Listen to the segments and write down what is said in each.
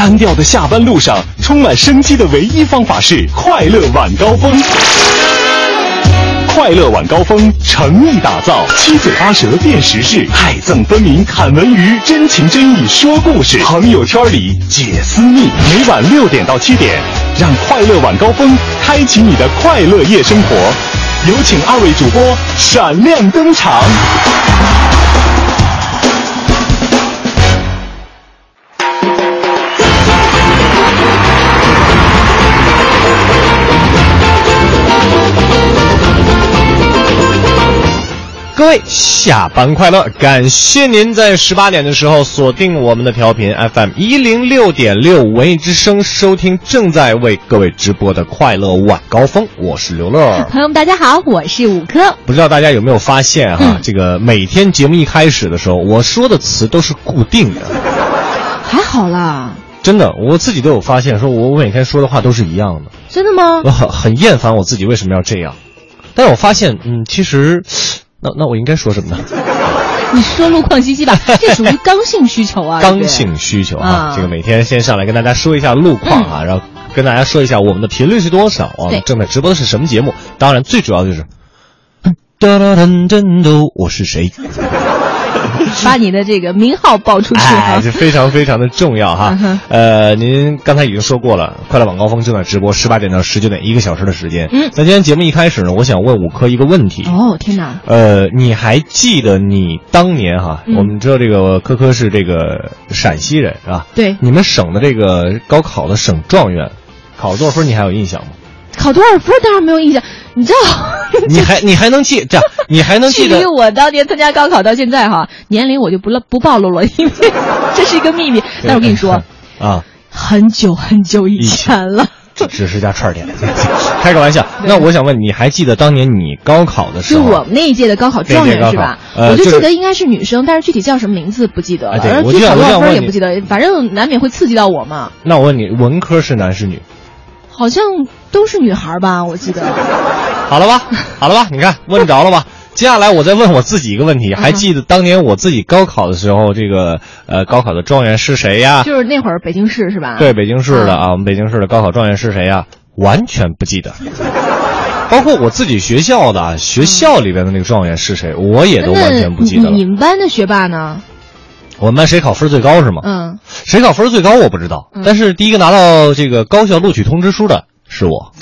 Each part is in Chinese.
单调的下班路上，充满生机的唯一方法是快乐晚高峰。快乐晚高峰诚意打造，七嘴八舌辨时事，爱憎分明侃文娱，真情真意说故事，朋友圈里解私密。每晚六点到七点，让快乐晚高峰开启你的快乐夜生活。有请二位主播闪亮登场。位下班快乐！感谢您在十八点的时候锁定我们的调频 FM 一零六点六文艺之声，收听正在为各位直播的快乐晚高峰。我是刘乐，朋友们大家好，我是五科。不知道大家有没有发现哈，这个每天节目一开始的时候，我说的词都是固定的，还好啦。真的，我自己都有发现，说我我每天说的话都是一样的。真的吗？我很很厌烦我自己为什么要这样，但是我发现，嗯，其实。那那我应该说什么呢？你说路况信息吧，这属于刚性需求啊。刚性需求啊，这个每天先上来跟大家说一下路况啊，然后跟大家说一下我们的频率是多少啊，正在直播的是什么节目？当然最主要就是，我是谁？把你的这个名号报出去，哎，这非常非常的重要哈。呃，您刚才已经说过了，快乐晚高峰正在直播，十八点到十九点，一个小时的时间。嗯，那今天节目一开始呢，我想问五科一个问题。哦，天哪！呃，你还记得你当年哈？我们知道这个科科是这个陕西人是吧？对。你们省的这个高考的省状元，考了多少分？你还有印象吗？考多少分？当然没有印象。你知道？你还你还能记这样？你还能记得？距离我当年参加高考到现在哈，年龄我就不不暴露了，因为 这是一个秘密。但是我跟你说 啊，很久很久以前了。只是家串店，开个玩笑。那我想问，你还记得当年你高考的时候？就我们那一届的高考状元是吧？我就记得应该是女生，但是具体叫什么名字不记得了。然后具体考多少分也不记得，反正难免会刺激到我嘛。那我问你，文科是男是女？好像都是女孩吧，我记得。好了吧，好了吧，你看问着了吧？接下来我再问我自己一个问题，还记得当年我自己高考的时候，这个呃高考的状元是谁呀？就是那会儿北京市是吧？对，北京市的啊，我们北京市的高考状元是谁呀？完全不记得。包括我自己学校的学校里边的那个状元是谁，我也都完全不记得了。你们班的学霸呢？我们班谁考分最高是吗？嗯。谁考分最高我不知道，但是第一个拿到这个高校录取通知书的是我。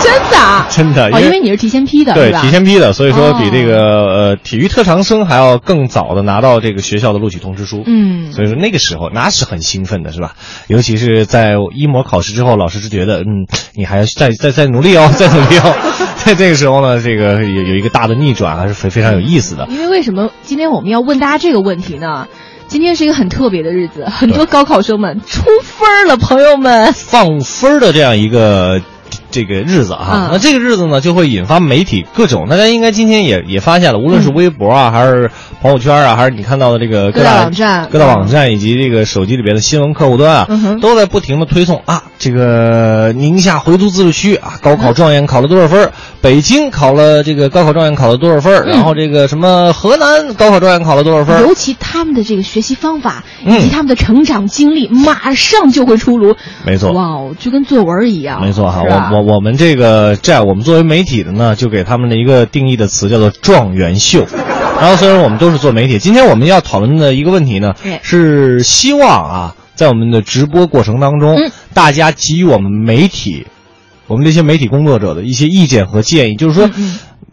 真的？真的？哦，因为你是提前批的，对，提前批的，所以说比这个呃体育特长生还要更早的拿到这个学校的录取通知书。嗯。所以说那个时候那是很兴奋的，是吧？尤其是在一模考试之后，老师是觉得嗯，你还要再再再努力哦，再努力哦。在这个时候呢，这个有有一个大的逆转，还是非非常有意思的。因为为什么今天我们要问大家这个问题呢？今天是一个很特别的日子，很多高考生们出分了，朋友们。放分的这样一个这个日子啊。那这个日子呢，就会引发媒体各种，大家应该今天也也发现了，无论是微博啊，还是朋友圈啊，还是你看到的这个各大网站、各大网站以及这个手机里边的新闻客户端啊，都在不停的推送啊，这个宁夏回族自治区啊，高考状元考了多少分？北京考了这个高考状元考了多少分？然后这个什么河南高考状元考了多少分？尤其他们的这个学习方法以及他们的成长经历，马上就会出炉。没错，哇哦，就跟作文一样。没错哈，我我我们这个这样，我们作为媒体的呢，就给他们的一个定义的词叫做状元秀。然后虽然我们都是做媒体，今天我们要讨论的一个问题呢，是希望啊，在我们的直播过程当中，大家给予我们媒体。我们这些媒体工作者的一些意见和建议，就是说，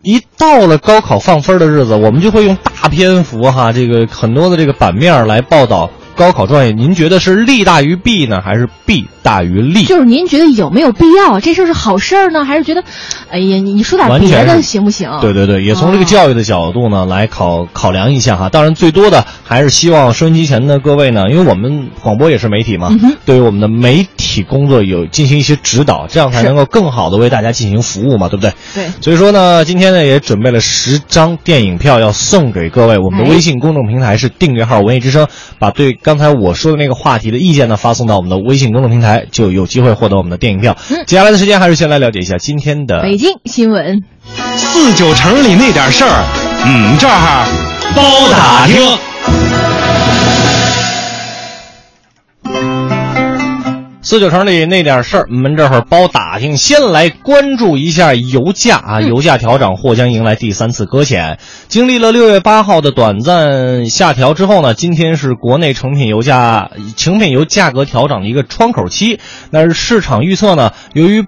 一到了高考放分的日子，我们就会用大篇幅哈，这个很多的这个版面来报道。高考状元，您觉得是利大于弊呢，还是弊大于利？就是您觉得有没有必要？这事儿是好事儿呢，还是觉得，哎呀，你你说点别的行不行？对对对，也从这个教育的角度呢来考考量一下哈。当然，最多的还是希望收音机前的各位呢，因为我们广播也是媒体嘛，对于我们的媒体工作有进行一些指导，这样才能够更好的为大家进行服务嘛，对不对？对。所以说呢，今天呢也准备了十张电影票要送给各位。我们的微信公众平台是订阅号“文艺之声”，把对。刚才我说的那个话题的意见呢，发送到我们的微信公众平台，就有机会获得我们的电影票。接下来的时间，还是先来了解一下今天的北京新闻。四九城里那点事儿，嗯，这儿包打听。四九城里那点事儿，我们这会儿包打听。先来关注一下油价啊，油价调整或将迎来第三次搁浅。经历了六月八号的短暂下调之后呢，今天是国内成品油价成品油价格调整的一个窗口期。那是市场预测呢，由于。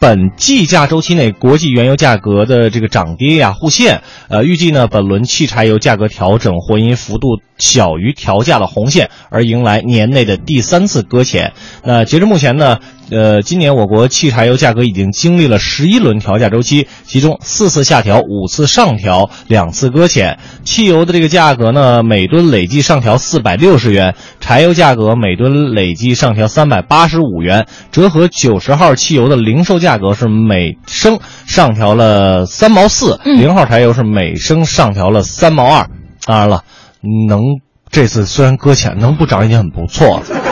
本计价周期内，国际原油价格的这个涨跌呀互现，呃，预计呢，本轮汽柴油价格调整或因幅度小于调价的红线而迎来年内的第三次搁浅。那截至目前呢？呃，今年我国汽柴油价格已经经历了十一轮调价周期，其中四次下调，五次上调，两次搁浅。汽油的这个价格呢，每吨累计上调四百六十元，柴油价格每吨累计上调三百八十五元，折合九十号汽油的零售价格是每升上调了三毛四，零号柴油是每升上调了三毛二。当然了，能这次虽然搁浅，能不涨已经很不错了。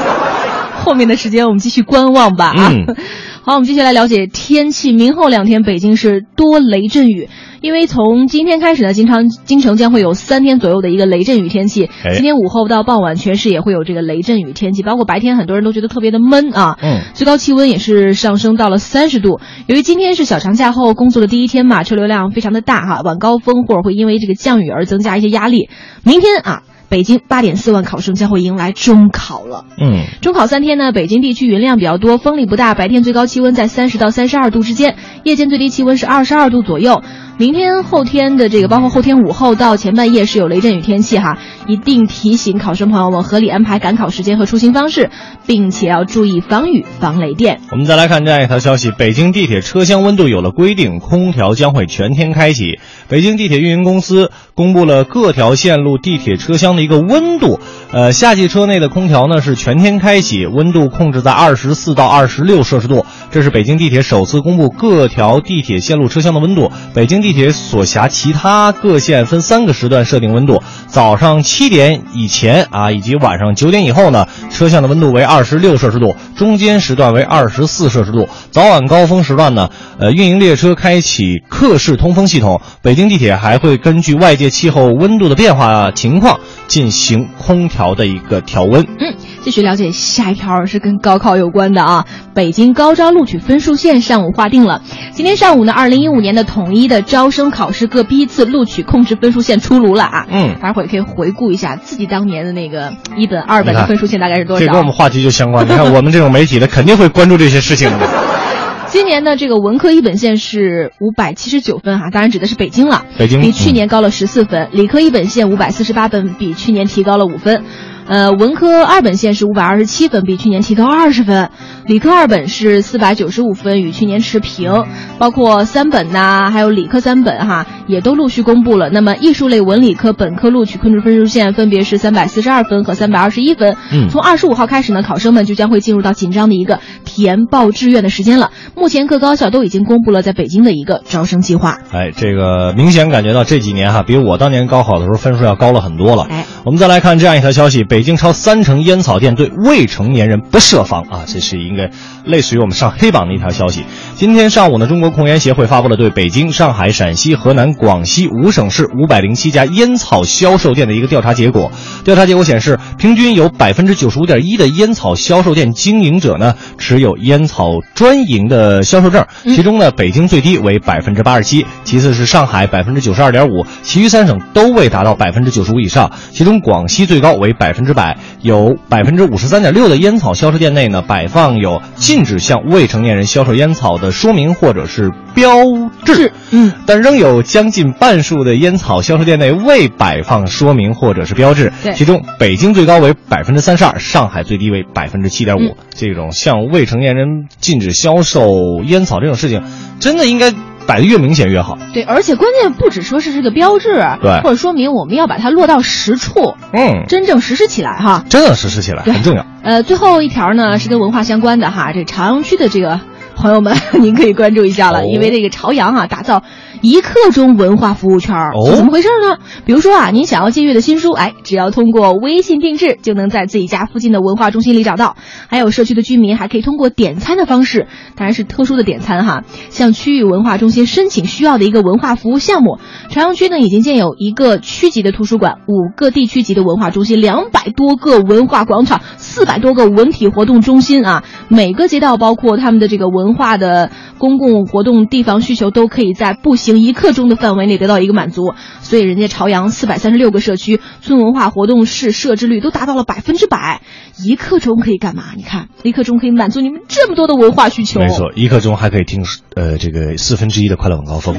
后面的时间我们继续观望吧啊！好，我们接下来了解天气。明后两天北京是多雷阵雨，因为从今天开始呢，京城京城将会有三天左右的一个雷阵雨天气。今天午后到傍晚，全市也会有这个雷阵雨天气，包括白天很多人都觉得特别的闷啊。嗯，最高气温也是上升到了三十度。由于今天是小长假后工作的第一天嘛，车流量非常的大哈，晚高峰或者会因为这个降雨而增加一些压力。明天啊。北京八点四万考生将会迎来中考了。嗯，中考三天呢，北京地区云量比较多，风力不大，白天最高气温在三十到三十二度之间，夜间最低气温是二十二度左右。明天、后天的这个，包括后天午后到前半夜是有雷阵雨天气哈，一定提醒考生朋友们合理安排赶考时间和出行方式，并且要注意防雨、防雷电。我们再来看这样一条消息：北京地铁车厢温度有了规定，空调将会全天开启。北京地铁运营公司公布了各条线路地铁车厢一个温度，呃，夏季车内的空调呢是全天开启，温度控制在二十四到二十六摄氏度。这是北京地铁首次公布各条地铁线路车厢的温度。北京地地铁所辖其他各线分三个时段设定温度，早上七点以前啊，以及晚上九点以后呢，车厢的温度为二十六摄氏度，中间时段为二十四摄氏度。早晚高峰时段呢，呃，运营列车开启客室通风系统。北京地铁还会根据外界气候温度的变化情况进行空调的一个调温。嗯，继续了解下一条是跟高考有关的啊，北京高招录取分数线上午划定了，今天上午呢，二零一五年的统一的招。生考试各批次录取控制分数线出炉了啊！嗯，待会儿也可以回顾一下自己当年的那个一本、二本的分数线大概是多少。这跟我们话题就相关。你看，我们这种媒体的肯定会关注这些事情的。今年的这个文科一本线是五百七十九分哈，当然指的是北京了，北京比去年高了十四分。理科一本线五百四十八分，比去年提高了五分。呃，文科二本线是五百二十七分，比去年提高二十分；理科二本是四百九十五分，与去年持平。包括三本呐，还有理科三本哈，也都陆续公布了。那么艺术类文理科本科录取控制分数线分别是三百四十二分和三百二十一分。嗯，从二十五号开始呢，考生们就将会进入到紧张的一个填报志愿的时间了。目前各高校都已经公布了在北京的一个招生计划。哎，这个明显感觉到这几年哈，比我当年高考的时候分数要高了很多了。哎，我们再来看这样一条消息：北北京超三成烟草店对未成年人不设防啊，这是应该类似于我们上黑榜的一条消息。今天上午呢，中国控烟协会发布了对北京、上海、陕西、河南、广西五省市五百零七家烟草销售店的一个调查结果。调查结果显示，平均有百分之九十五点一的烟草销售店经营者呢持有烟草专营的销售证，其中呢，北京最低为百分之八十七，其次是上海百分之九十二点五，其余三省都未达到百分之九十五以上，其中广西最高为百分之百。有百分之五十三点六的烟草销售店内呢，摆放有禁止向未成年人销售烟草的说明或者是标志。嗯，但仍有将近半数的烟草销售店内未摆放说明或者是标志。对，其中北京最高为百分之三十二，上海最低为百分之七点五。这种向未成年人禁止销售烟草这种事情，真的应该。摆的越明显越好，对，而且关键不只说是这个标志，对，或者说明我们要把它落到实处，嗯，真正实施起来哈，真正实施起来很重要。呃，最后一条呢是跟文化相关的哈，这朝阳区的这个。朋友们，您可以关注一下了，因为这个朝阳啊，打造一刻钟文化服务圈儿，怎么回事呢？比如说啊，您想要借阅的新书，哎，只要通过微信定制，就能在自己家附近的文化中心里找到。还有社区的居民还可以通过点餐的方式，当然是特殊的点餐哈，向区域文化中心申请需要的一个文化服务项目。朝阳区呢，已经建有一个区级的图书馆，五个地区级的文化中心，两百多个文化广场，四百多个文体活动中心啊，每个街道包括他们的这个文化的公共活动地方需求，都可以在步行一刻钟的范围内得到一个满足。所以人家朝阳四百三十六个社区村文化活动室设置率都达到了百分之百，一刻钟可以干嘛？你看，一刻钟可以满足你们这么多的文化需求。没错，一刻钟还可以听呃这个四分之一的快乐晚高峰。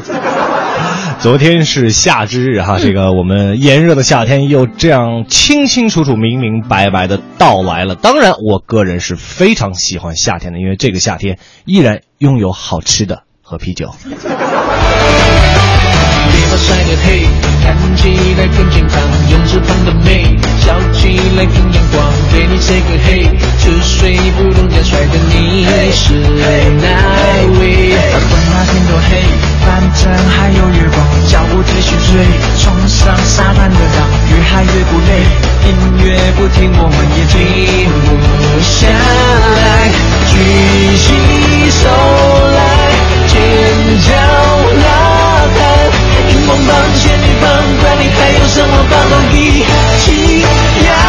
昨天是夏之日哈，这个我们炎热的夏天又这样清清楚楚、明明白白的到来了。当然，我个人是非常喜欢夏天的，因为这个夏天依然拥有好吃的和啤酒。发帅的黑，看起来更健康，用脂肪的美，笑起来更阳光。对你 say 个嘿，吃水不动再帅的你是哪位？管那天多黑，反正还有月光，脚步继续追，冲上沙滩的浪，越嗨越不累，音乐不停我们也停不下来，举起手叫呐喊。荧光棒，仙女棒，管你还有什么棒，都一起摇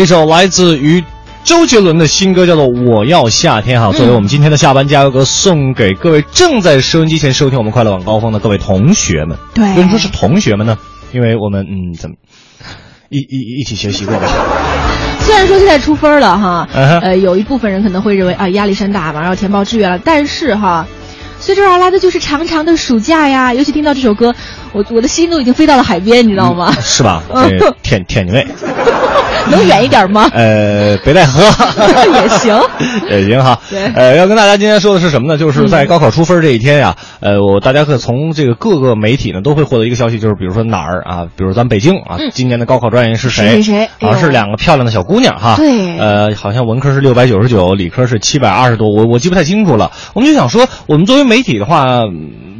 一首来自于周杰伦的新歌，叫做《我要夏天》哈，作为我们今天的下班加油歌，送给各位正在收音机前收听我们快乐晚高峰的各位同学们。对，为什么说是同学们呢？因为我们嗯，怎么一一一起学习过吧？虽然说现在出分了哈，呃，有一部分人可能会认为啊压力山大马上要填报志愿了，但是哈，随之而来的就是长长的暑假呀。尤其听到这首歌，我我的心都已经飞到了海边，你知道吗？是吧？天天津卫。能远一点吗？呃，北戴河也行，也行哈。对，呃，要跟大家今天说的是什么呢？就是在高考出分这一天呀，呃，我大家可从这个各个媒体呢都会获得一个消息，就是比如说哪儿啊，比如咱北京啊，今年的高考状元是谁？谁谁？好像是两个漂亮的小姑娘哈。对。呃，好像文科是六百九十九，理科是七百二十多，我我记不太清楚了。我们就想说，我们作为媒体的话。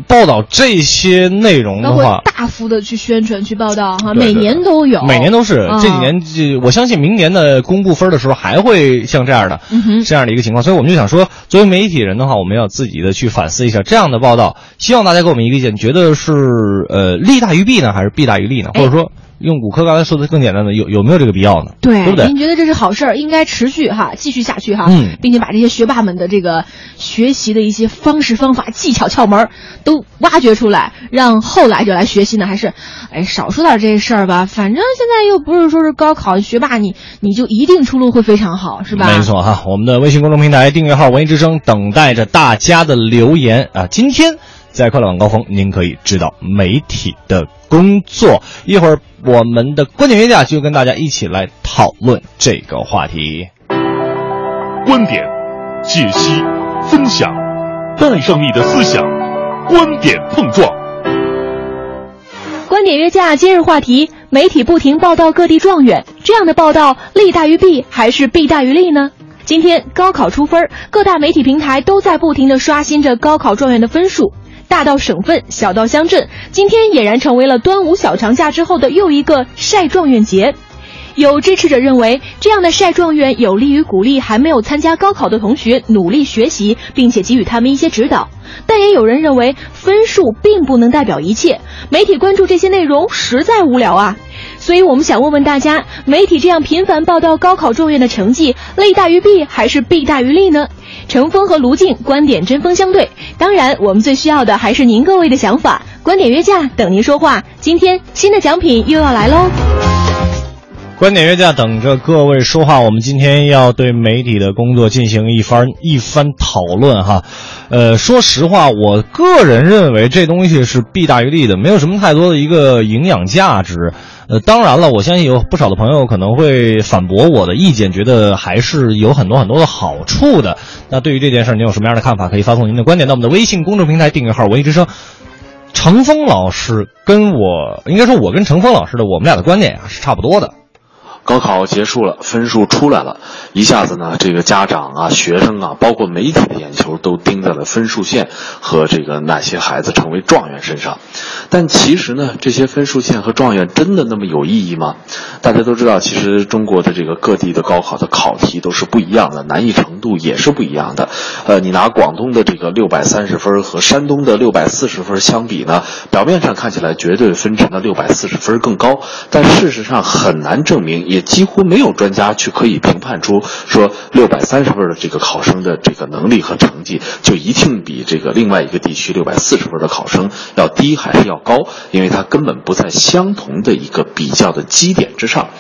报道这些内容的话，大幅的去宣传、去报道哈，每年都有，每年都是。这几年，我相信明年的公布分的时候还会像这样的，这样的一个情况。所以我们就想说，作为媒体人的话，我们要自己的去反思一下这样的报道。希望大家给我们一个意见，觉得是呃利大于弊呢，还是弊大于利呢？或者说？用骨科刚才说的更简单的，有有没有这个必要呢？对，对不对？您觉得这是好事儿，应该持续哈，继续下去哈，嗯，并且把这些学霸们的这个学习的一些方式方法、技巧窍门都挖掘出来，让后来者来学习呢？还是，哎，少说点这事儿吧。反正现在又不是说是高考学霸，你你就一定出路会非常好，是吧？没错哈，我们的微信公众平台订阅号“文艺之声”等待着大家的留言啊！今天。在快乐晚高峰，您可以知道媒体的工作。一会儿，我们的观点约架就跟大家一起来讨论这个话题。观点、解析、分享，带上你的思想，观点碰撞。观点约架今日话题：媒体不停报道各地状元，这样的报道利大于弊还是弊大于利呢？今天高考出分，各大媒体平台都在不停的刷新着高考状元的分数。大到省份，小到乡镇，今天俨然成为了端午小长假之后的又一个晒状元节。有支持者认为，这样的晒状元有利于鼓励还没有参加高考的同学努力学习，并且给予他们一些指导。但也有人认为，分数并不能代表一切，媒体关注这些内容实在无聊啊。所以我们想问问大家，媒体这样频繁报道高考状元的成绩，利大于弊还是弊大于利呢？程峰和卢静观点针锋相对。当然，我们最需要的还是您各位的想法。观点约架，等您说话。今天新的奖品又要来喽！观点约架，等着各位说话。我们今天要对媒体的工作进行一番一番讨论哈。呃，说实话，我个人认为这东西是弊大于利的，没有什么太多的一个营养价值。呃，当然了，我相信有不少的朋友可能会反驳我的意见，觉得还是有很多很多的好处的。那对于这件事，您有什么样的看法？可以发送您的观点到我们的微信公众平台订阅号“文艺之声”。程峰老师跟我，应该说，我跟程峰老师的我们俩的观点啊是差不多的。高考结束了，分数出来了，一下子呢，这个家长啊、学生啊，包括媒体的眼球都盯在了分数线和这个哪些孩子成为状元身上。但其实呢，这些分数线和状元真的那么有意义吗？大家都知道，其实中国的这个各地的高考的考题都是不一样的，难易程度也是不一样的。呃，你拿广东的这个六百三十分和山东的六百四十分相比呢，表面上看起来绝对分成的六百四十分更高，但事实上很难证明。也几乎没有专家去可以评判出说六百三十分的这个考生的这个能力和成绩就一定比这个另外一个地区六百四十分的考生要低还是要高，因为它根本不在相同的一个比较的基点之上。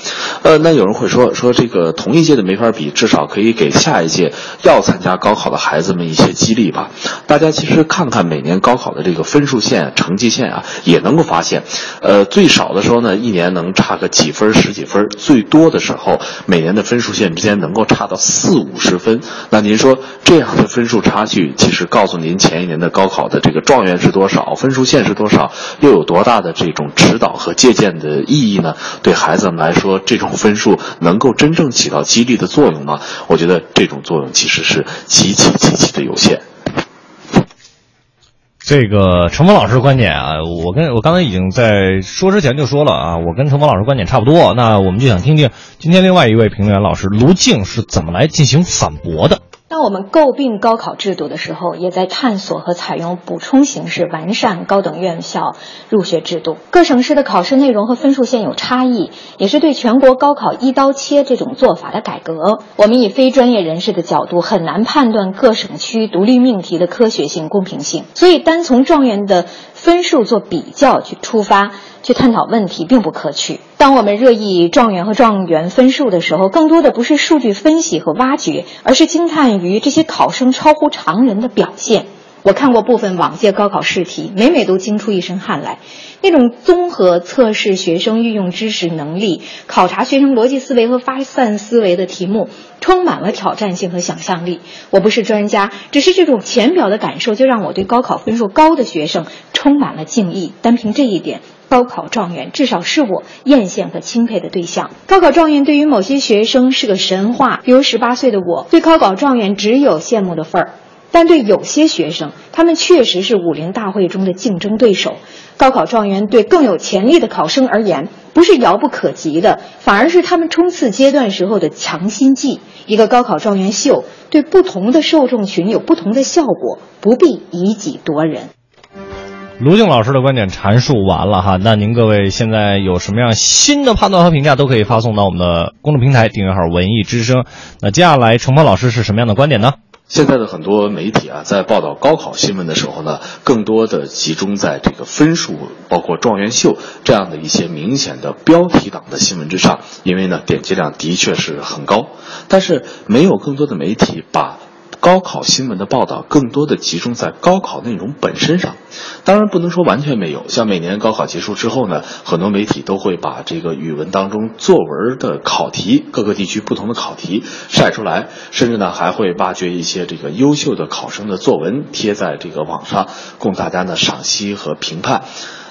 呃，那有人会说说这个同一届的没法比，至少可以给下一届要参加高考的孩子们一些激励吧。大家其实看看每年高考的这个分数线、成绩线啊，也能够发现，呃，最少的时候呢，一年能差个几分、十几分，最多的时候，每年的分数线之间能够差到四五十分。那您说这样的分数差距，其实告诉您前一年的高考的这个状元是多少，分数线是多少，又有多大的这种指导和借鉴的意义呢？对孩子们来说，这种分数能够真正起到激励的作用吗？我觉得这种作用其实是极其极其的有限。这个程峰老师观点啊，我跟我刚才已经在说之前就说了啊，我跟程峰老师观点差不多。那我们就想听听今天另外一位评论员老师卢静是怎么来进行反驳的。当我们诟病高考制度的时候，也在探索和采用补充形式完善高等院校入学制度。各省市的考试内容和分数线有差异，也是对全国高考一刀切这种做法的改革。我们以非专业人士的角度，很难判断各省区独立命题的科学性、公平性。所以，单从状元的分数做比较去出发。去探讨问题并不可取。当我们热议状元和状元分数的时候，更多的不是数据分析和挖掘，而是惊叹于这些考生超乎常人的表现。我看过部分往届高考试题，每每都惊出一身汗来。那种综合测试学生运用知识能力、考察学生逻辑思维和发散思维的题目，充满了挑战性和想象力。我不是专家，只是这种浅表的感受，就让我对高考分数高的学生充满了敬意。单凭这一点。高考状元至少是我艳羡和钦佩的对象。高考状元对于某些学生是个神话，比如十八岁的我，对高考状元只有羡慕的份儿。但对有些学生，他们确实是武林大会中的竞争对手。高考状元对更有潜力的考生而言，不是遥不可及的，反而是他们冲刺阶段时候的强心剂。一个高考状元秀，对不同的受众群有不同的效果，不必以己夺人。卢静老师的观点阐述完了哈，那您各位现在有什么样新的判断和评价，都可以发送到我们的公众平台订阅号“文艺之声”。那接下来，程鹏老师是什么样的观点呢？现在的很多媒体啊，在报道高考新闻的时候呢，更多的集中在这个分数，包括状元秀这样的一些明显的标题党的新闻之上，因为呢，点击量的确是很高，但是没有更多的媒体把。高考新闻的报道更多的集中在高考内容本身上，当然不能说完全没有。像每年高考结束之后呢，很多媒体都会把这个语文当中作文的考题，各个地区不同的考题晒出来，甚至呢还会挖掘一些这个优秀的考生的作文贴在这个网上，供大家呢赏析和评判。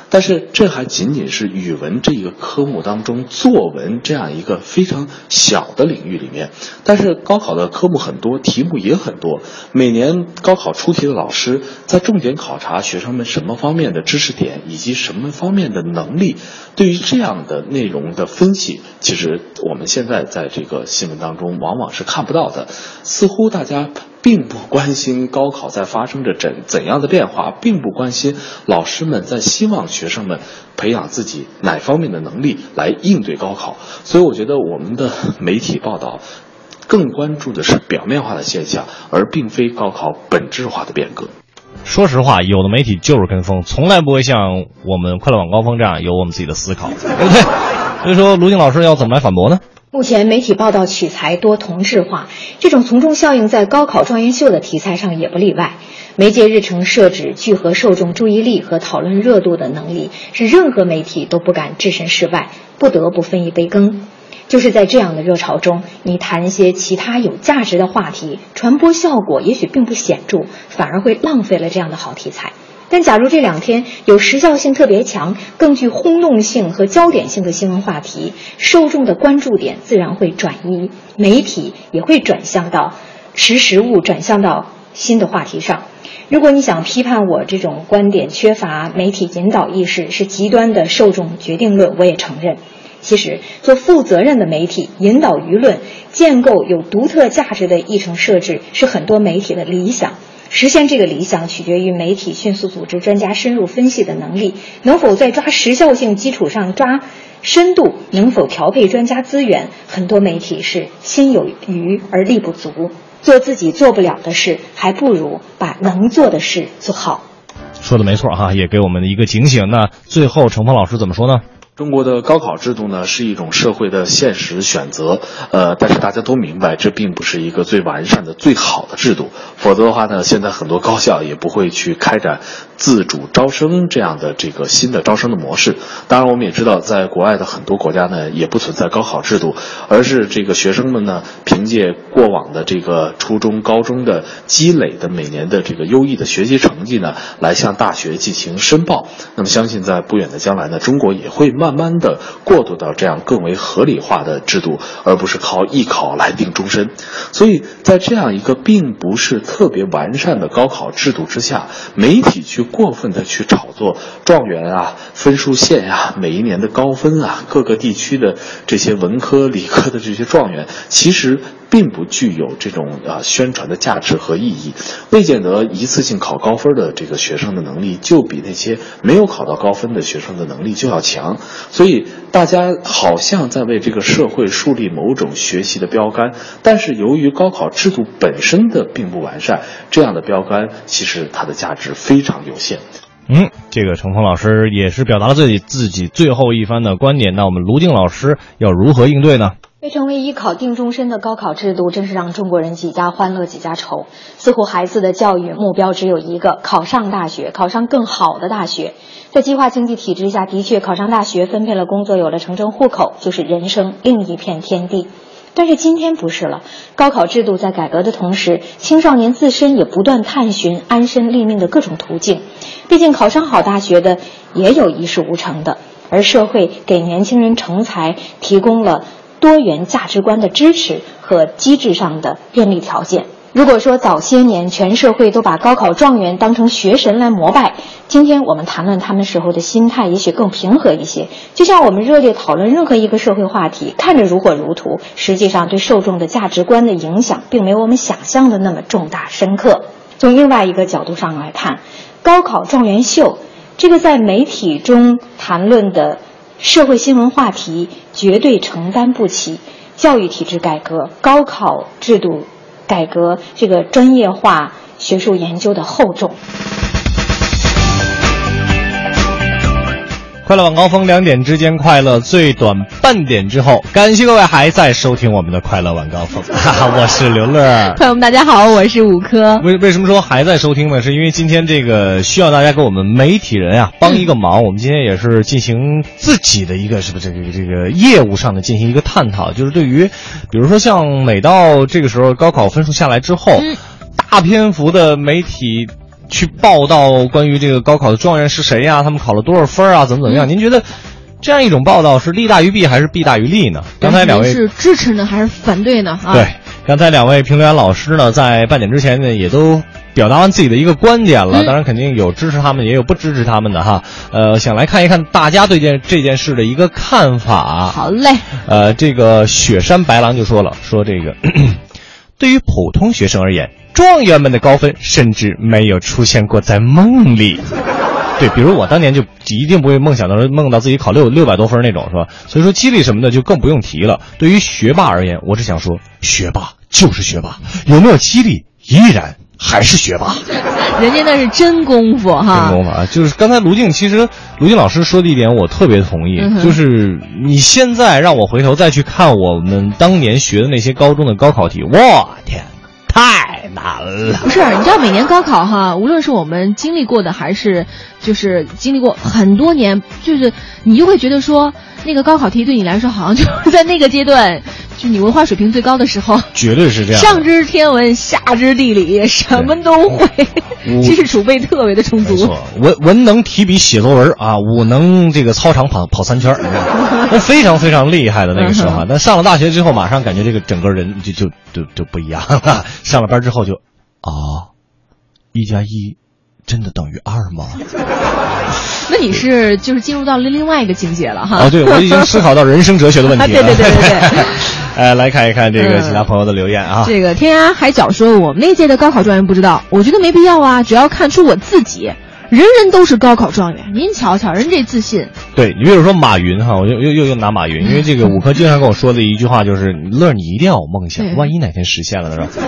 但是这还仅仅是语文这一个科目当中作文这样一个非常小的领域里面。但是高考的科目很多，题目也很多。每年高考出题的老师在重点考察学生们什么方面的知识点以及什么方面的能力。对于这样的内容的分析，其实我们现在在这个新闻当中往往是看不到的。似乎大家。并不关心高考在发生着怎怎样的变化，并不关心老师们在希望学生们培养自己哪方面的能力来应对高考。所以，我觉得我们的媒体报道更关注的是表面化的现象，而并非高考本质化的变革。说实话，有的媒体就是跟风，从来不会像我们快乐晚高峰这样有我们自己的思考，对不对？所以说，卢静老师要怎么来反驳呢？目前媒体报道取材多同质化，这种从众效应在高考状元秀的题材上也不例外。媒介日程设置聚合受众注意力和讨论热度的能力，是任何媒体都不敢置身事外，不得不分一杯羹。就是在这样的热潮中，你谈一些其他有价值的话题，传播效果也许并不显著，反而会浪费了这样的好题材。但假如这两天有时效性特别强、更具轰动性和焦点性的新闻话题，受众的关注点自然会转移，媒体也会转向到识时务，转向到新的话题上。如果你想批判我这种观点缺乏媒体引导意识，是极端的受众决定论，我也承认。其实，做负责任的媒体，引导舆论，建构有独特价值的议程设置，是很多媒体的理想。实现这个理想取决于媒体迅速组织专家深入分析的能力，能否在抓时效性基础上抓深度，能否调配专家资源。很多媒体是心有余而力不足，做自己做不了的事，还不如把能做的事做好。说的没错哈，也给我们的一个警醒。那最后，程峰老师怎么说呢？中国的高考制度呢，是一种社会的现实选择，呃，但是大家都明白，这并不是一个最完善的、最好的制度。否则的话呢，现在很多高校也不会去开展自主招生这样的这个新的招生的模式。当然，我们也知道，在国外的很多国家呢，也不存在高考制度，而是这个学生们呢，凭借过往的这个初中、高中的积累的每年的这个优异的学习成绩呢，来向大学进行申报。那么，相信在不远的将来呢，中国也会慢。慢慢的过渡到这样更为合理化的制度，而不是靠艺考来定终身。所以在这样一个并不是特别完善的高考制度之下，媒体去过分的去炒作状元啊、分数线啊、每一年的高分啊、各个地区的这些文科、理科的这些状元，其实。并不具有这种啊宣传的价值和意义，未见得一次性考高分的这个学生的能力就比那些没有考到高分的学生的能力就要强，所以大家好像在为这个社会树立某种学习的标杆，但是由于高考制度本身的并不完善，这样的标杆其实它的价值非常有限。嗯，这个程峰老师也是表达了自己自己最后一番的观点，那我们卢静老师要如何应对呢？被称为“一考定终身”的高考制度，真是让中国人几家欢乐几家愁。似乎孩子的教育目标只有一个：考上大学，考上更好的大学。在计划经济体制下，的确考上大学，分配了工作，有了城镇户口，就是人生另一片天地。但是今天不是了，高考制度在改革的同时，青少年自身也不断探寻安身立命的各种途径。毕竟考上好大学的也有一事无成的，而社会给年轻人成才提供了。多元价值观的支持和机制上的便利条件。如果说早些年全社会都把高考状元当成学神来膜拜，今天我们谈论他们时候的心态也许更平和一些。就像我们热烈讨论任何一个社会话题，看着如火如荼，实际上对受众的价值观的影响，并没有我们想象的那么重大深刻。从另外一个角度上来看，高考状元秀这个在媒体中谈论的。社会新闻话题绝对承担不起教育体制改革、高考制度改革这个专业化学术研究的厚重。快乐晚高峰两点之间，快乐最短半点之后，感谢各位还在收听我们的快乐晚高峰，我是刘乐。朋友们，大家好，我是五科。为为什么说还在收听呢？是因为今天这个需要大家给我们媒体人啊帮一个忙。我们今天也是进行自己的一个是不是这个这个业务上的进行一个探讨，就是对于，比如说像每到这个时候高考分数下来之后，大篇幅的媒体。去报道关于这个高考的状元是谁呀？他们考了多少分啊？怎么怎么样？您觉得这样一种报道是利大于弊还是弊大于利呢？刚才两位是支持呢还是反对呢？啊，对，刚才两位评论员老师呢，在半点之前呢，也都。表达完自己的一个观点了，当然肯定有支持他们，也有不支持他们的哈。呃，想来看一看大家对件这件事的一个看法。好嘞。呃，这个雪山白狼就说了，说这个 对于普通学生而言，状元们的高分甚至没有出现过在梦里。对，比如我当年就一定不会梦想到梦到自己考六六百多分那种，是吧？所以说激励什么的就更不用提了。对于学霸而言，我只想说，学霸就是学霸，有没有激励依然。还是学霸，人家那是真功夫哈。真功夫啊！就是刚才卢静，其实卢静老师说的一点，我特别同意。就是你现在让我回头再去看我们当年学的那些高中的高考题，我天，太难了。不是，你知道每年高考哈，无论是我们经历过的，还是就是经历过很多年，就是你就会觉得说，那个高考题对你来说，好像就在那个阶段。就你文化水平最高的时候，绝对是这样。上知天文，下知地理，什么都会，知识 储备特别的充足。文文能提笔写作文啊，武能这个操场跑跑三圈，那非常非常厉害的那个时候。但上了大学之后，马上感觉这个整个人就就就就不一样了。上了班之后就，啊，一加一，真的等于二吗？那你是就是进入到了另外一个境界了哈？哦，对，我已经思考到人生哲学的问题了。对对对对对。呃，来看一看这个其他朋友的留言啊。这个天涯海角说，我们那届的高考状元不知道，我觉得没必要啊，只要看出我自己，人人都是高考状元。您瞧瞧，人这自信。对你比如说马云哈，我又又又又拿马云，因为这个 五科经常跟我说的一句话就是，乐你一定要有梦想，万一哪天实现了呢？是吧？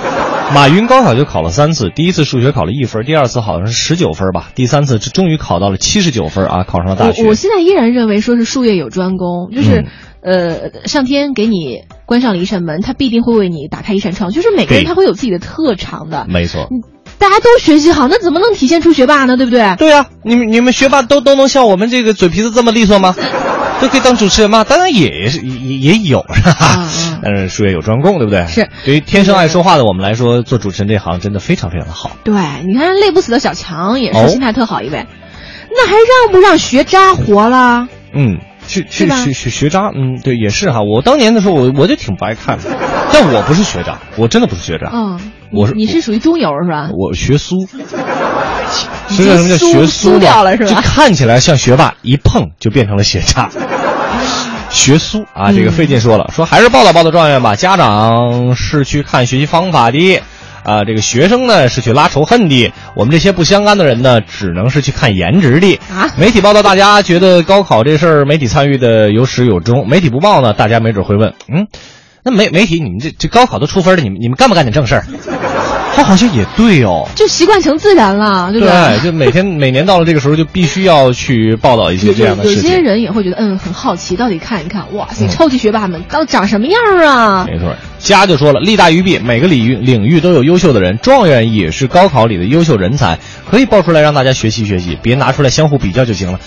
马云高考就考了三次，第一次数学考了一分，第二次好像是十九分吧，第三次终于考到了七十九分啊，考上了大学。我我现在依然认为说是术业有专攻，就是，呃，上天给你关上了一扇门，他必定会为你打开一扇窗，就是每个人他会有自己的特长的。没错，大家都学习好，那怎么能体现出学霸呢？对不对？对呀，你们你们学霸都都能像我们这个嘴皮子这么利索吗？都可以当主持人吗？当然也是也也有是吧？但是 术业有专攻，对不对？是。对于天生爱说话的我们来说，做主持人这行真的非常非常的好。对，你看累不死的小强也是心态特好一位，那还让不让学渣活了？嗯，去去学学学渣，嗯，对，也是哈。我当年的时候，我我就挺不爱看的，但我不是学渣，我真的不是学渣。嗯，我是你是属于中游是吧？我学苏。实际上什么叫学苏掉了是吧？就看起来像学霸，一碰就变成了学渣。学苏啊，这个费劲说了，说还是报道报道状元吧。家长是去看学习方法的，啊，这个学生呢是去拉仇恨的。我们这些不相干的人呢，只能是去看颜值的。啊，媒体报道，大家觉得高考这事儿媒体参与的有始有终。媒体不报呢，大家没准会问，嗯，那媒媒体你们这这高考都出分了，你们你们干不干点正事儿？他好像也对哦，就习惯成自然了，对不对？就每天 每年到了这个时候，就必须要去报道一些这样的事情。有些人也会觉得，嗯，很好奇，到底看一看，哇塞，超级学霸们到长什么样啊？没错，家就说了，利大于弊，每个领域领域都有优秀的人，状元也是高考里的优秀人才，可以报出来让大家学习学习，别拿出来相互比较就行了。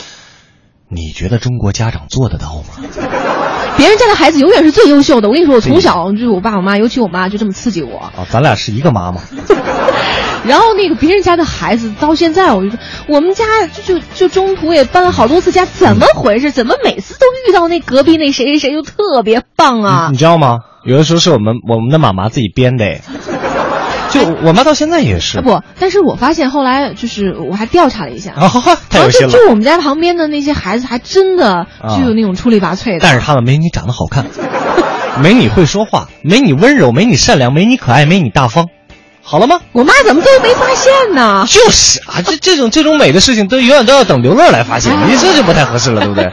你觉得中国家长做得到吗？别人家的孩子永远是最优秀的。我跟你说，我从小就是我爸我妈，尤其我妈就这么刺激我。啊，咱俩是一个妈妈。然后那个别人家的孩子到现在，我就说我们家就就就中途也搬了好多次家，怎么回事？怎么每次都遇到那隔壁那谁谁谁就特别棒啊？你知道吗？有的时候是我们我们的妈妈自己编的。就我妈到现在也是不，但是我发现后来就是我还调查了一下，啊，太有心了。就我们家旁边的那些孩子，还真的就有那种出类拔萃的。但是他们没你长得好看，没你会说话，没你温柔，没你善良，没你可爱，没你大方。好了吗？我妈怎么都没发现呢？就是啊，这这种这种美的事情，都永远都要等刘乐来发现，你这就不太合适了，对不对？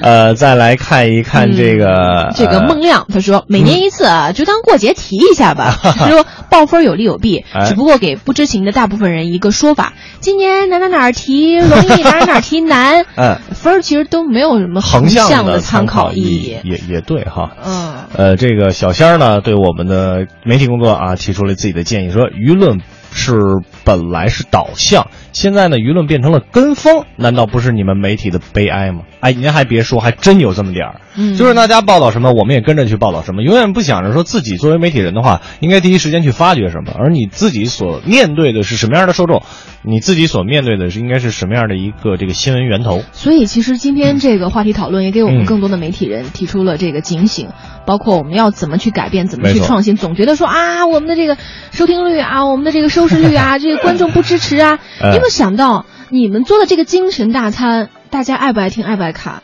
呃，再来看一看这个这个孟亮，他说每年一次啊，就当过节提一下吧。他说报分有利有弊，只不过给不知情的大部分人一个说法：今年哪哪哪儿题容易，哪哪哪儿题难。嗯，分其实都没有什么横向的参考意义。也也对哈。嗯。呃，这个小仙儿呢，对我们的媒体工作啊，提出了自己的建议。说舆论是本来是导向，现在呢舆论变成了跟风，难道不是你们媒体的悲哀吗？哎，您还别说，还真有这么点儿。嗯，就是大家报道什么，我们也跟着去报道什么，永远不想着说自己作为媒体人的话，应该第一时间去发掘什么，而你自己所面对的是什么样的受众，你自己所面对的是应该是什么样的一个这个新闻源头。所以，其实今天这个话题讨论也给我们更多的媒体人提出了这个警醒，包括我们要怎么去改变，怎么去创新。总觉得说啊，我们的这个收听率啊，我们的这个收视率啊，这些观众不支持啊，你有没有想到你们做的这个精神大餐，大家爱不爱听，爱不爱看？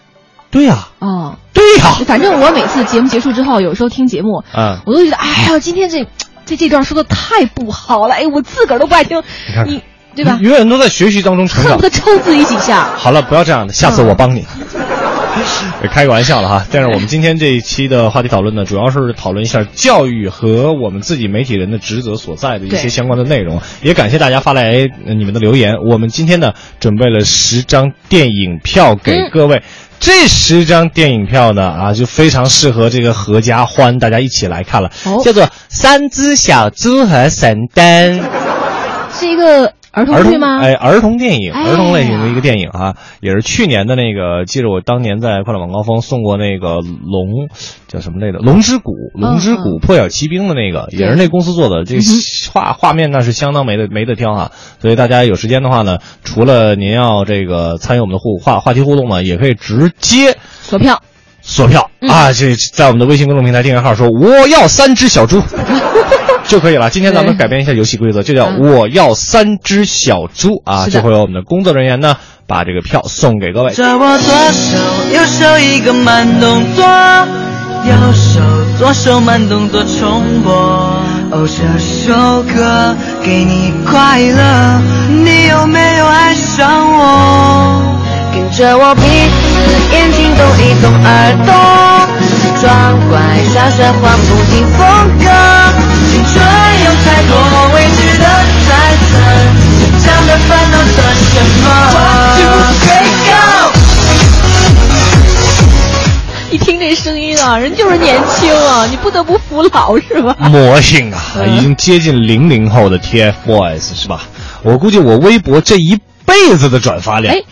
对呀，哦，对呀，反正我每次节目结束之后，有时候听节目，嗯，我都觉得，哎呀，今天这这这段说的太不好了，哎，我自个儿都不爱听，你对吧？永远都在学习当中成长，恨不得抽自己几下。好了，不要这样的，下次我帮你。开个玩笑了哈，但是我们今天这一期的话题讨论呢，主要是讨论一下教育和我们自己媒体人的职责所在的一些相关的内容。也感谢大家发来你们的留言。我们今天呢，准备了十张电影票给各位。这十张电影票呢，啊，就非常适合这个合家欢，大家一起来看了，叫做《三只小猪和神灯》，是一个。儿童剧吗？哎，儿童电影，儿童类型的一个电影啊，也是去年的那个。记得我当年在快乐晚高峰送过那个龙，叫什么来着？龙之谷，龙之谷破晓骑兵的那个，也是那公司做的。这 画画面那是相当没得没得挑哈。所以大家有时间的话呢，除了您要这个参与我们的互话话题互动呢，也可以直接锁票，锁票啊！这在我们的微信公众平台订阅号说我要三只小猪。就可以了。今天咱们改变一下游戏规则，就叫我要三只小猪啊！就会有我们的工作人员呢，把这个票送给各位。我左手右手一个慢动作，右手左手慢动作重播。哦，这首歌给你快乐，你有没有爱上我？跟着我鼻子眼睛动一动耳朵，装乖耍帅换不停风格。青春有太多未知的猜测，讲的烦恼算什么？One two three go！一听这声音啊，人就是年轻啊，你不得不服老是吧？魔性啊，已经接近零零后的 TFBOYS 是吧？我估计我微博这一辈子的转发量，哎，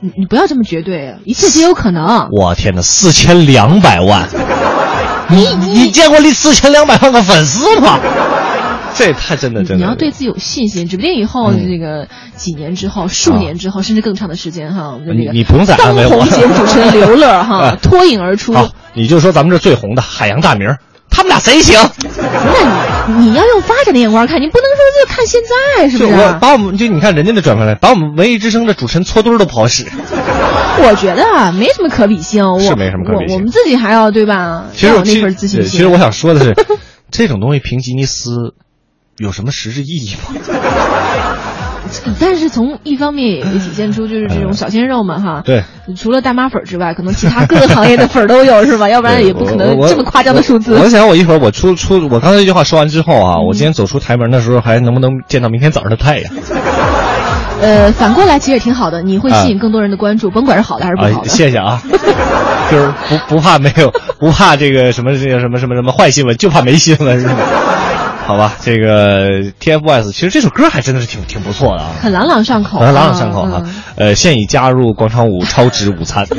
你你不要这么绝对，一切皆有可能。我天哪，四千两百万！你你见过那四千两百万个粉丝吗？这也太真的真的。你要对自己有信心，指不定以后这个几年之后、数年之后，甚至更长的时间哈，我们这个你不用再安慰我。当红节目主持人刘乐哈 脱颖而出。你就说咱们这最红的海洋大明，他们俩谁行？那你你要用发展的眼光看，你不能说就看现在是不是？我把我们就你看人家的转发来，把我们文艺之声的主持人搓堆都不好使。我觉得啊，没什么可比性，是没什么可比性。我们自己还要对吧？其实那份自信心。其实我想说的是，这种东西评吉尼斯有什么实质意义吗？但是从一方面也体现出就是这种小鲜肉们哈，对，除了大妈粉之外，可能其他各个行业的粉都有是吧？要不然也不可能这么夸张的数字。我想我一会儿我出出我刚才这句话说完之后啊，我今天走出台门的时候还能不能见到明天早上的太阳？呃，反过来其实也挺好的，你会吸引更多人的关注，甭管是好的还是不好的。谢谢啊，就是不不怕没有，不怕这个什么这个什么什么什么坏新闻，就怕没新闻是吧？好吧，这个 TFBOYS 其实这首歌还真的是挺挺不错的啊，很朗朗上口，很朗朗上口哈。呃，现已加入广场舞超值午餐。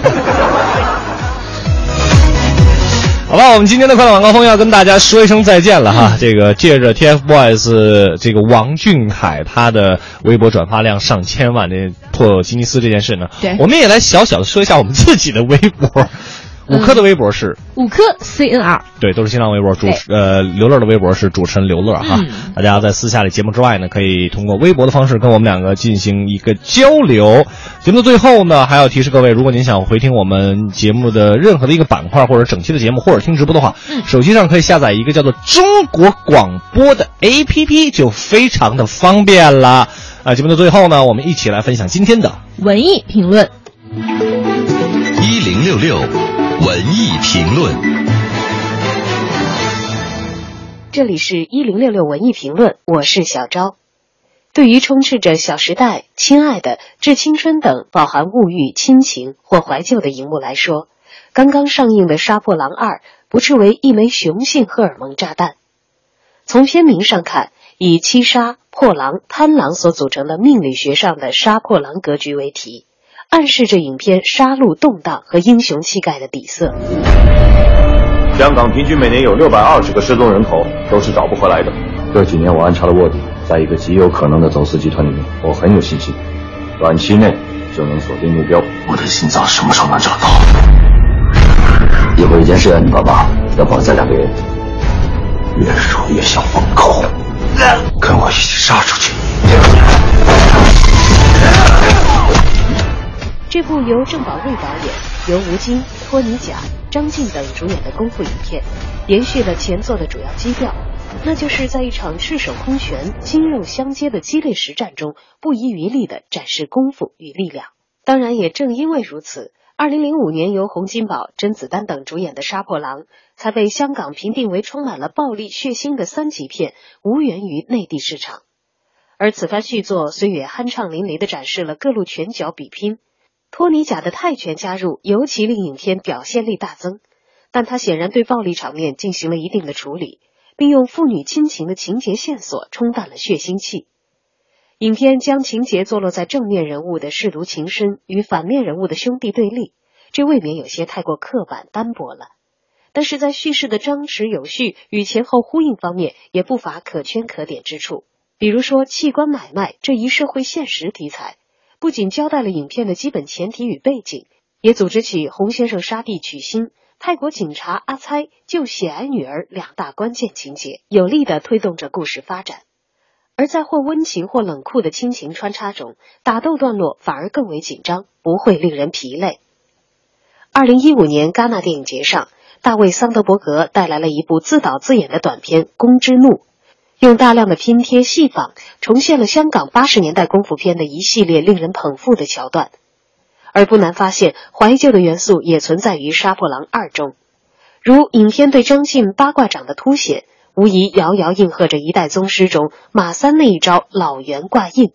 好吧，我们今天的快乐晚高峰要跟大家说一声再见了哈。这个借着 TFBOYS 这个王俊凯他的微博转发量上千万的破吉尼斯这件事呢，对，我们也来小小的说一下我们自己的微博。五科的微博是五科 CNR，对，都是新浪微博主持呃刘乐的微博是主持人刘乐哈。大家在私下里节目之外呢，可以通过微博的方式跟我们两个进行一个交流。节目的最后呢，还要提示各位，如果您想回听我们节目的任何的一个板块或者整期的节目，或者听直播的话，手机上可以下载一个叫做中国广播的 APP，就非常的方便了。啊，节目的最后呢，我们一起来分享今天的文艺评论。一零六六。文艺评论，这里是一零六六文艺评论，我是小昭。对于充斥着《小时代》《亲爱的》《致青春》等饱含物欲、亲情或怀旧的荧幕来说，刚刚上映的《杀破狼二》不失为一枚雄性荷尔蒙炸弹。从片名上看，以七杀、破狼、贪狼所组成的命理学上的杀破狼格局为题，暗示着影片杀戮动荡和英雄气概的底色。香港平均每年有六百二十个失踪人口，都是找不回来的。这几年我安插了卧底，在一个极有可能的走私集团里面，我很有信心，短期内就能锁定目标。我的心脏什么时候能找到？一会儿有件事要你帮忙，要绑架两个人。越说越像疯狗，跟我一起杀出去。这部由郑宝瑞导演、由吴京、托尼贾、张晋等主演的功夫影片，延续了前作的主要基调，那就是在一场赤手空拳、筋肉相接的激烈实战中，不遗余力的展示功夫与力量。当然，也正因为如此。二零零五年由洪金宝、甄子丹等主演的《杀破狼》才被香港评定为充满了暴力血腥的三级片，无缘于内地市场。而此番续作虽也酣畅淋漓的展示了各路拳脚比拼，托尼贾的泰拳加入尤其令影片表现力大增，但他显然对暴力场面进行了一定的处理，并用父女亲情的情节线索冲淡了血腥气。影片将情节坐落在正面人物的舐犊情深与反面人物的兄弟对立，这未免有些太过刻板单薄了。但是在叙事的张弛有序与前后呼应方面，也不乏可圈可点之处。比如说器官买卖这一社会现实题材，不仅交代了影片的基本前提与背景，也组织起洪先生杀弟娶亲、泰国警察阿猜救血癌女儿两大关键情节，有力的推动着故事发展。而在或温情或冷酷的亲情穿插中，打斗段落反而更为紧张，不会令人疲累。二零一五年戛纳电影节上，大卫·桑德伯格带来了一部自导自演的短片《宫之怒》，用大量的拼贴戏仿重现了香港八十年代功夫片的一系列令人捧腹的桥段。而不难发现，怀旧的元素也存在于《杀破狼二》中，如影片对张晋八卦掌的凸显。无疑遥遥应和着一代宗师中马三那一招老猿挂印。